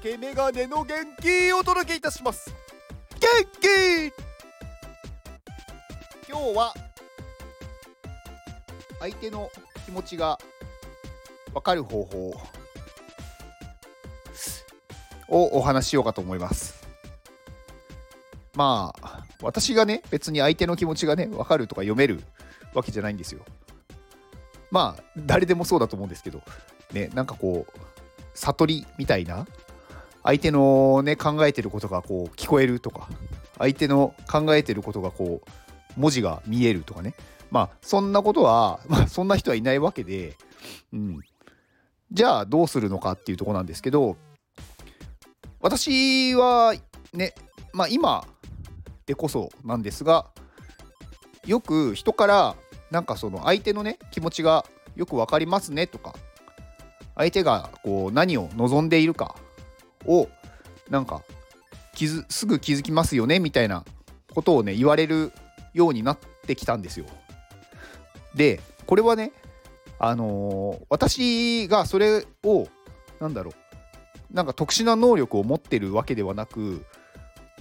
けメガネの元気をお届けいたします。元気今日は相手の気持ちが分かる方法をお話ししようかと思います。まあ私がね別に相手の気持ちがね分かるとか読めるわけじゃないんですよ。まあ誰でもそうだと思うんですけどねなんかこう悟りみたいな相手のね考えてることがこう聞こえるとか相手の考えてることがこう文字が見えるとかね。まあそんなことは、まあ、そんな人はいないわけで、うん、じゃあどうするのかっていうとこなんですけど私はねまあ今でこそなんですがよく人からなんかその相手のね気持ちがよく分かりますねとか相手がこう何を望んでいるかをなんか気づすぐ気づきますよねみたいなことをね言われるようになってきたんですよ。でこれはねあのー、私がそれをなんだろうなんか特殊な能力を持ってるわけではなく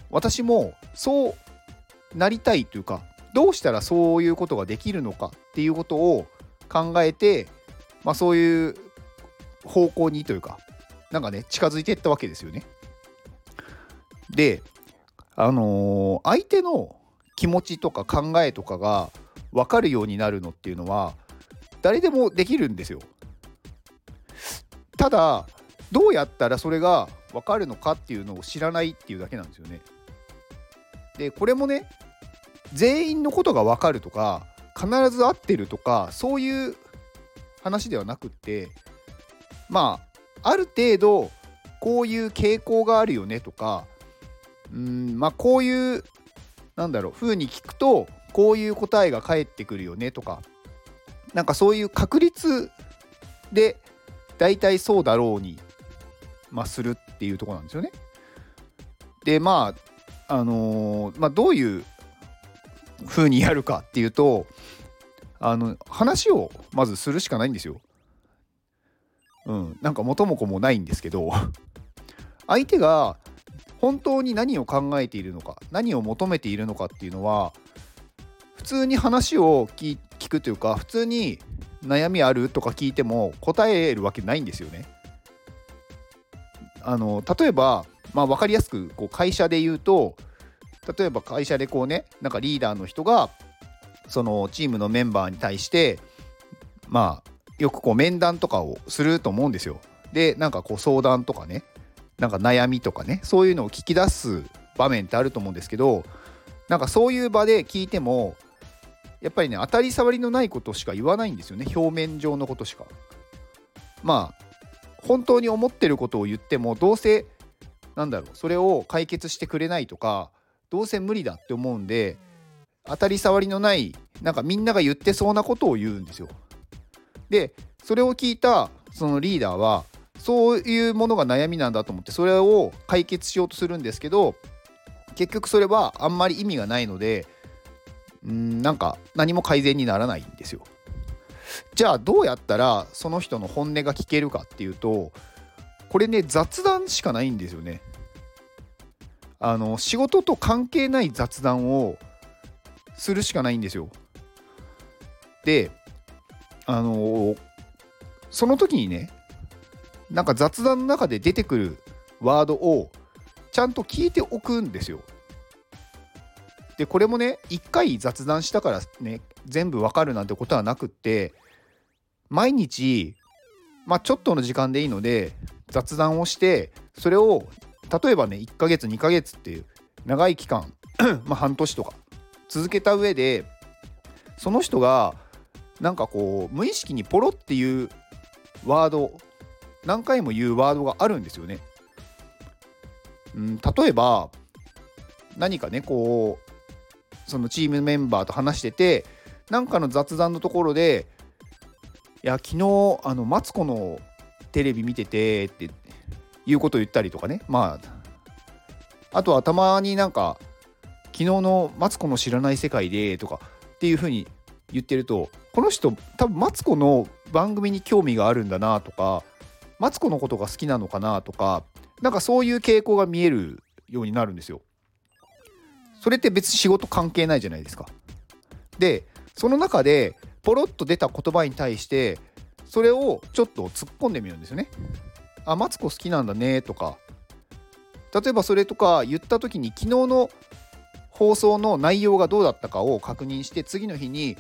私もそうなりたいというかどうしたらそういうことができるのかっていうことを考えて、まあ、そういう方向にというかなんかね近づいていったわけですよね。であのー、相手の気持ちとか考えとかが分かるようになるのっていうのは誰でもできるんですよ。ただどうやったらそれが分かるのかっていうのを知らないっていうだけなんですよね。でこれもね全員のことが分かるとか必ず合ってるとかそういう話ではなくってまあある程度こういう傾向があるよねとかうんまあこういうなんだろう風に聞くとこういう答えが返ってくるよねとかなんかそういう確率で大体そうだろうに、まあ、するっていうとこなんですよね。でまああのー、まあどういう風にやるかっていうとあの話をまずするしかないんですよ。うん、なんか元も子もないんですけど 相手が本当に何を考えているのか何を求めているのかっていうのは普通に話を聞くというか普通に悩みあるとか聞いても答えるわけないんですよね。あの例えば、まあ、分かりやすくこう会社で言うと例えば会社でこうねなんかリーダーの人がそのチームのメンバーに対してまあよくこう面談とかをすると思うんですよ。でなんかこう相談とかねなんか悩みとかねそういうのを聞き出す場面ってあると思うんですけどなんかそういう場で聞いてもやっぱりね当たり障りのないことしか言わないんですよね表面上のことしか。まあ本当に思ってることを言ってもどうせなんだろうそれを解決してくれないとかどうせ無理だって思うんで当たり障りのないなんかみんなが言ってそうなことを言うんですよ。でそれを聞いたそのリーダーはそういうものが悩みなんだと思ってそれを解決しようとするんですけど結局それはあんまり意味がないのでうんなんか何も改善にならないんですよ。じゃあどうやったらその人の本音が聞けるかっていうとこれね雑談しかないんですよね。あの仕事と関係ない雑談をするしかないんですよ。であのその時にねなんか雑談の中で出てくるワードをちゃんと聞いておくんですよ。でこれもね一回雑談したからね全部わかるなんてことはなくって毎日まあちょっとの時間でいいので雑談をしてそれを例えばね1ヶ月2ヶ月っていう長い期間 まあ半年とか続けた上でその人がなんかこう無意識にポロっていうワード何回も言うワードがあるんですよね。うん、例えば何かねこうそのチームメンバーと話しててなんかの雑談のところで「いや昨日あのマツコのテレビ見てて」っていうことを言ったりとかねまああとはたまになんか「昨日のマツコの知らない世界で」とかっていうふうに言ってるとこの人多分マツコの番組に興味があるんだなとかマツコのことが好きなのかなとかなんかそういう傾向が見えるようになるんですよ。それって別に仕事関係ないじゃないですか。でその中でポロッと出た言葉に対してそれをちょっと突っ込んでみるんですよね。あマツコ好きなんだねとか例えばそれとか言った時に昨日の放送の内容がどうだったかを確認して次の日に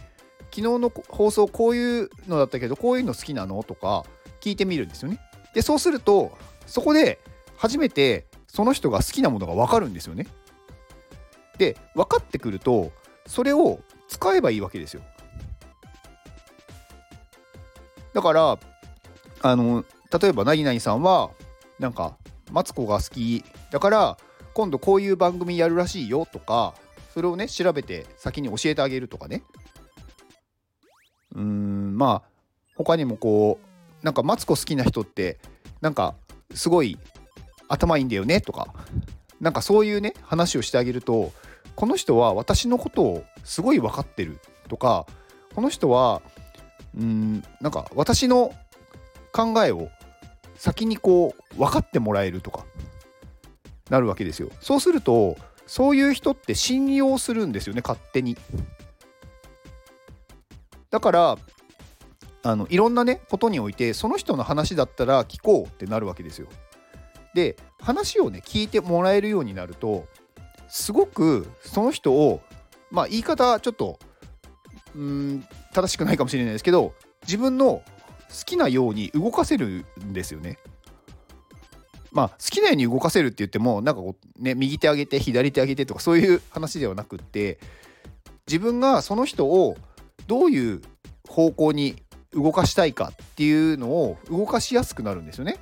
昨日の放送こういうのだったけどこういうの好きなの？とか聞いてみるんですよね。でそうするとそこで初めてその人が好きなものが分かるんですよね。で分かってくるとそれを使えばいいわけですよ。だからあの例えばなぎなぎさんはなんかマツコが好きだから今度こういう番組やるらしいよとかそれをね調べて先に教えてあげるとかねうんまあ他にもこうなんかマツコ好きな人ってなんかすごい頭いいんだよねとかなんかそういうね話をしてあげるとこの人は私のことをすごい分かってるとかこの人はうんなんか私の考えを先にこう分かってもらえるとかなるわけですよ。そうするとそういう人って信用するんですよね勝手に。だからあのいろんなねことにおいてその人の話だったら聞こうってなるわけですよ。で話をね聞いてもらえるようになるとすごくその人をまあ言い方ちょっとうん正しくないかもしれないですけど自分の好きなように動かせるんですよね。まあ好きなように動かせるって言ってもなんかこうね右手上げて左手上げてとかそういう話ではなくって自分がその人をどういう方向に動かしたいかっていうのを動かしやすくなるんですよね。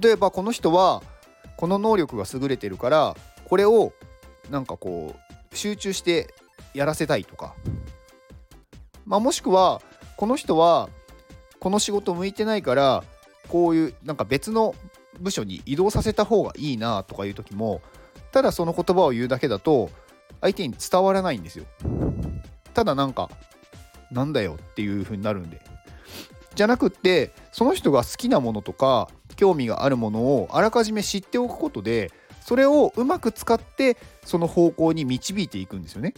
例えばこの人はこの能力が優れてるからこれをなんかこう集中してやらせたいとか、まあ、もしくはこの人はこの仕事向いてないからこういうなんか別の部署に移動させた方がいいなとかいう時もただその言葉を言うだけだと相手に伝わらないんですよ。ただなんかなんだよっていう風になるんで。じゃなくってその人が好きなものとか興味があるものをあらかじめ知っておくことでそれをうまく使ってその方向に導いていくんですよね。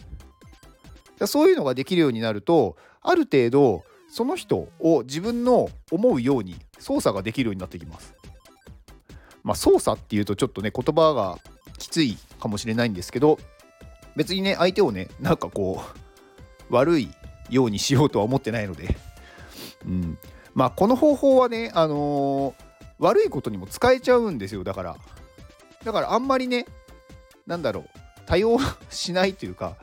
そういうのができるようになるとある程度その人を自分の思うように操作ができるようになってきます。まあ操作っていうとちょっとね言葉がきついかもしれないんですけど別にね相手をねなんかこう悪いようにしようとは思ってないので、うん、まあこの方法はねあのー、悪いことにも使えちゃうんですよだから。だからあんまりねなんだろう対応しないというか、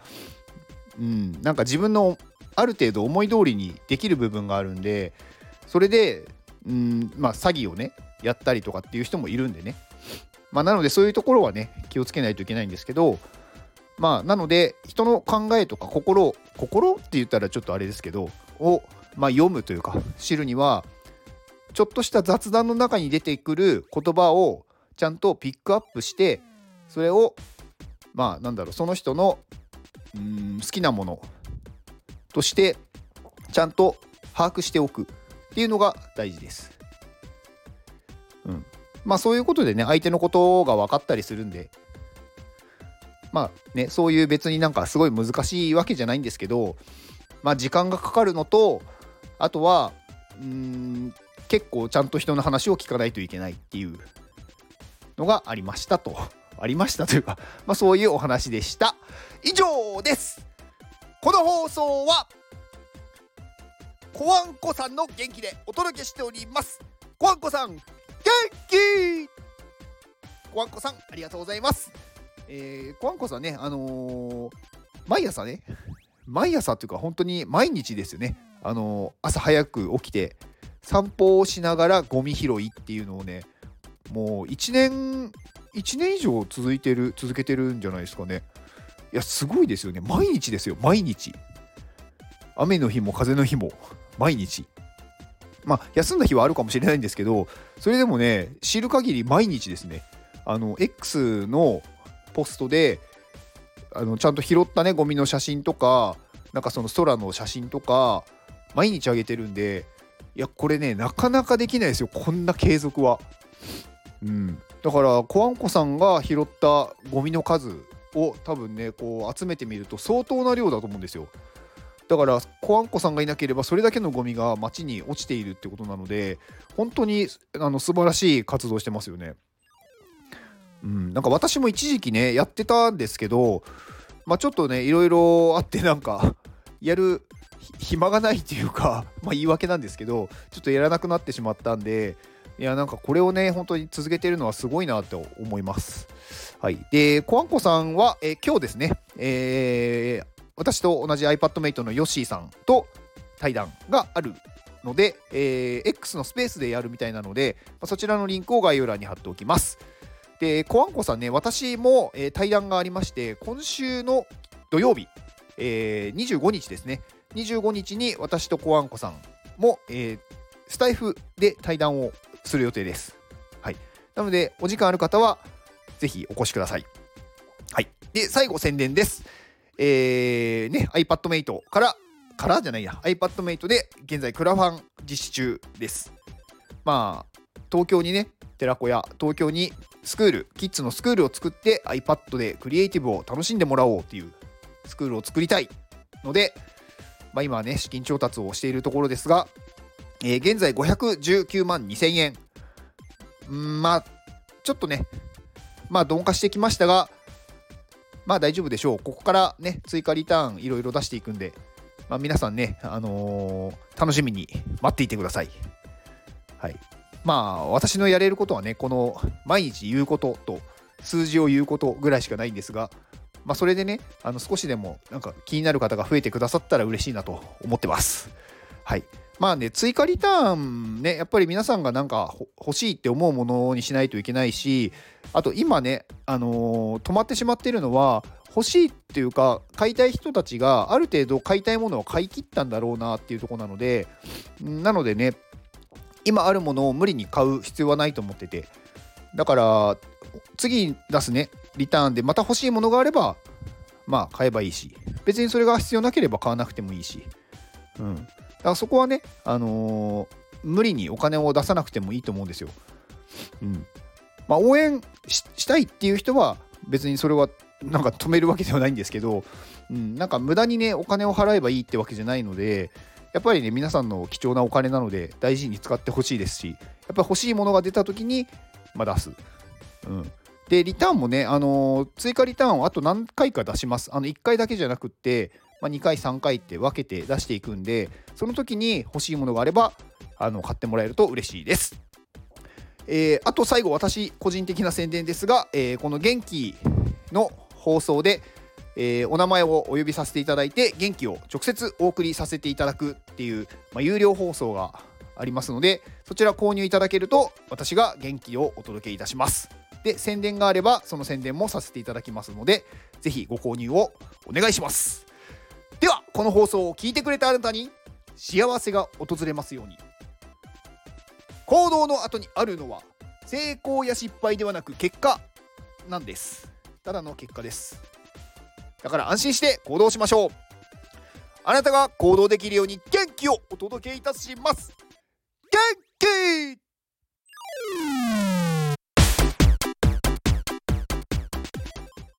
うん、なんか自分のある程度思い通りにできる部分があるんでそれで、うんまあ、詐欺をねやったりとかっていう人もいるんでね、まあ、なのでそういうところはね気をつけないといけないんですけどまあなので人の考えとか心心って言ったらちょっとあれですけどを、まあ、読むというか知るにはちょっとした雑談の中に出てくる言葉をちゃんとピックアップしてそれをまあなんだろうその人のうん好きなものとしてちゃんと把握しておくっていうのが大事です。うん、まあそういうことでね相手のことが分かったりするんでまあねそういう別になんかすごい難しいわけじゃないんですけどまあ時間がかかるのとあとはうん結構ちゃんと人の話を聞かないといけないっていうのがありましたと。ありましたというか、まあ、そういうお話でした。以上ですこの放送はコワンコさんの元気でお届けしておりますコワンコさん元気コワンコさんありがとうございますえー、コワンコさんねあのー、毎朝ね毎朝っていうか本当に毎日ですよね。あのー、朝早く起きて散歩をしながらゴミ拾いっていうのをねもう1年1年以上続いてる続けてるんじゃないですかね。いやすごいですよね。毎日ですよ。毎日。雨の日も風の日も毎日。まあ休んだ日はあるかもしれないんですけどそれでもね知る限り毎日ですね。あの X のポストであのちゃんと拾ったねゴミの写真とかなんかその空の写真とか毎日あげてるんでいやこれねなかなかできないですよこんな継続は。うん。だからコアンコさんが拾ったゴミの数を多分ねこう集めてみると相当な量だと思うんですよ。だからコアンコさんがいなければそれだけのゴミが街に落ちているってことなので本当にあの素晴らしい活動してますよね。うん、なんか私も一時期ねやってたんですけどまあちょっとねいろいろあってなんか やる暇がないっていうか まあ言い訳なんですけどちょっとやらなくなってしまったんでいやなんかこれをね本当に続けてるのはすごいなと思います。はい。でコアンコさんは、え今日ですね、えー、私と同じ iPadMate のヨッシーさんと対談があるので、えー、X のスペースでやるみたいなので、まあ、そちらのリンクを概要欄に貼っておきます。で、コアンコさんね、私も、えー、対談がありまして、今週の土曜日、えー、25日ですね、25日に私とコアンコさんも、えー、スタイフで対談をする予定です。はい。なので、お時間ある方は、ぜひお越しください。はい。で、最後宣伝です。えー、ね、iPadMate から、からじゃないや、iPadMate で現在クラファン実施中です。まあ、東京にね、寺子屋、東京にスクール、キッズのスクールを作って iPad でクリエイティブを楽しんでもらおうっていうスクールを作りたいので、まあ、今はね、資金調達をしているところですが、えー、現在519万2000円。んまあ、ちょっとね、まあ、鈍化してきましたが、まあ大丈夫でしょう。ここからね、追加リターンいろいろ出していくんで、まあ、皆さんね、あのー、楽しみに待っていてください。はい。まあ私のやれることはねこの毎日言うことと数字を言うことぐらいしかないんですが、まあ、それでねあの少しでもなんか気になる方が増えてくださったら嬉しいなと思ってます。はいまあね、追加リターンね、やっぱり皆さんがなんか欲しいって思うものにしないといけないし、あと今ね、あのー、止まってしまっているのは、欲しいっていうか、買いたい人たちがある程度買いたいものを買い切ったんだろうなっていうとこなので、なのでね、今あるものを無理に買う必要はないと思ってて。だから次出すね。リターンでまた欲しいものがあればまあ買えばいいし。別にそれが必要なければ買わなくてもいいし。うん。だからそこはねあのー、無理にお金を出さなくてもいいと思うんですよ。うん。まあ応援したいっていう人は別にそれはなんか止めるわけではないんですけど、うん、なんか無駄にねお金を払えばいいってわけじゃないのでやっぱりね皆さんの貴重なお金なので大事に使ってほしいですしやっぱり欲しいものが出た時に、まあ、出す、うん、でリターンもね、あのー、追加リターンをあと何回か出します。あの1回だけじゃなくって、まあ、2回3回って分けて出していくんでその時に欲しいものがあればあの買ってもらえると嬉しいです。えー、あと最後私個人的な宣伝ですが、えー、この元気の放送でえー、お名前をお呼びさせていただいて元気を直接お送りさせていただくっていう、まあ、有料放送がありますのでそちら購入いただけると私が元気をお届けいたします。で宣伝があればその宣伝もさせていただきますのでぜひご購入をお願いします。ではこの放送を聞いてくれたあなたに幸せが訪れますように。行動の後にあるのは成功や失敗ではなく結果なんです。ただの結果です。だから安心して行動しましょう。あなたが行動できるように元気をお届けいたします。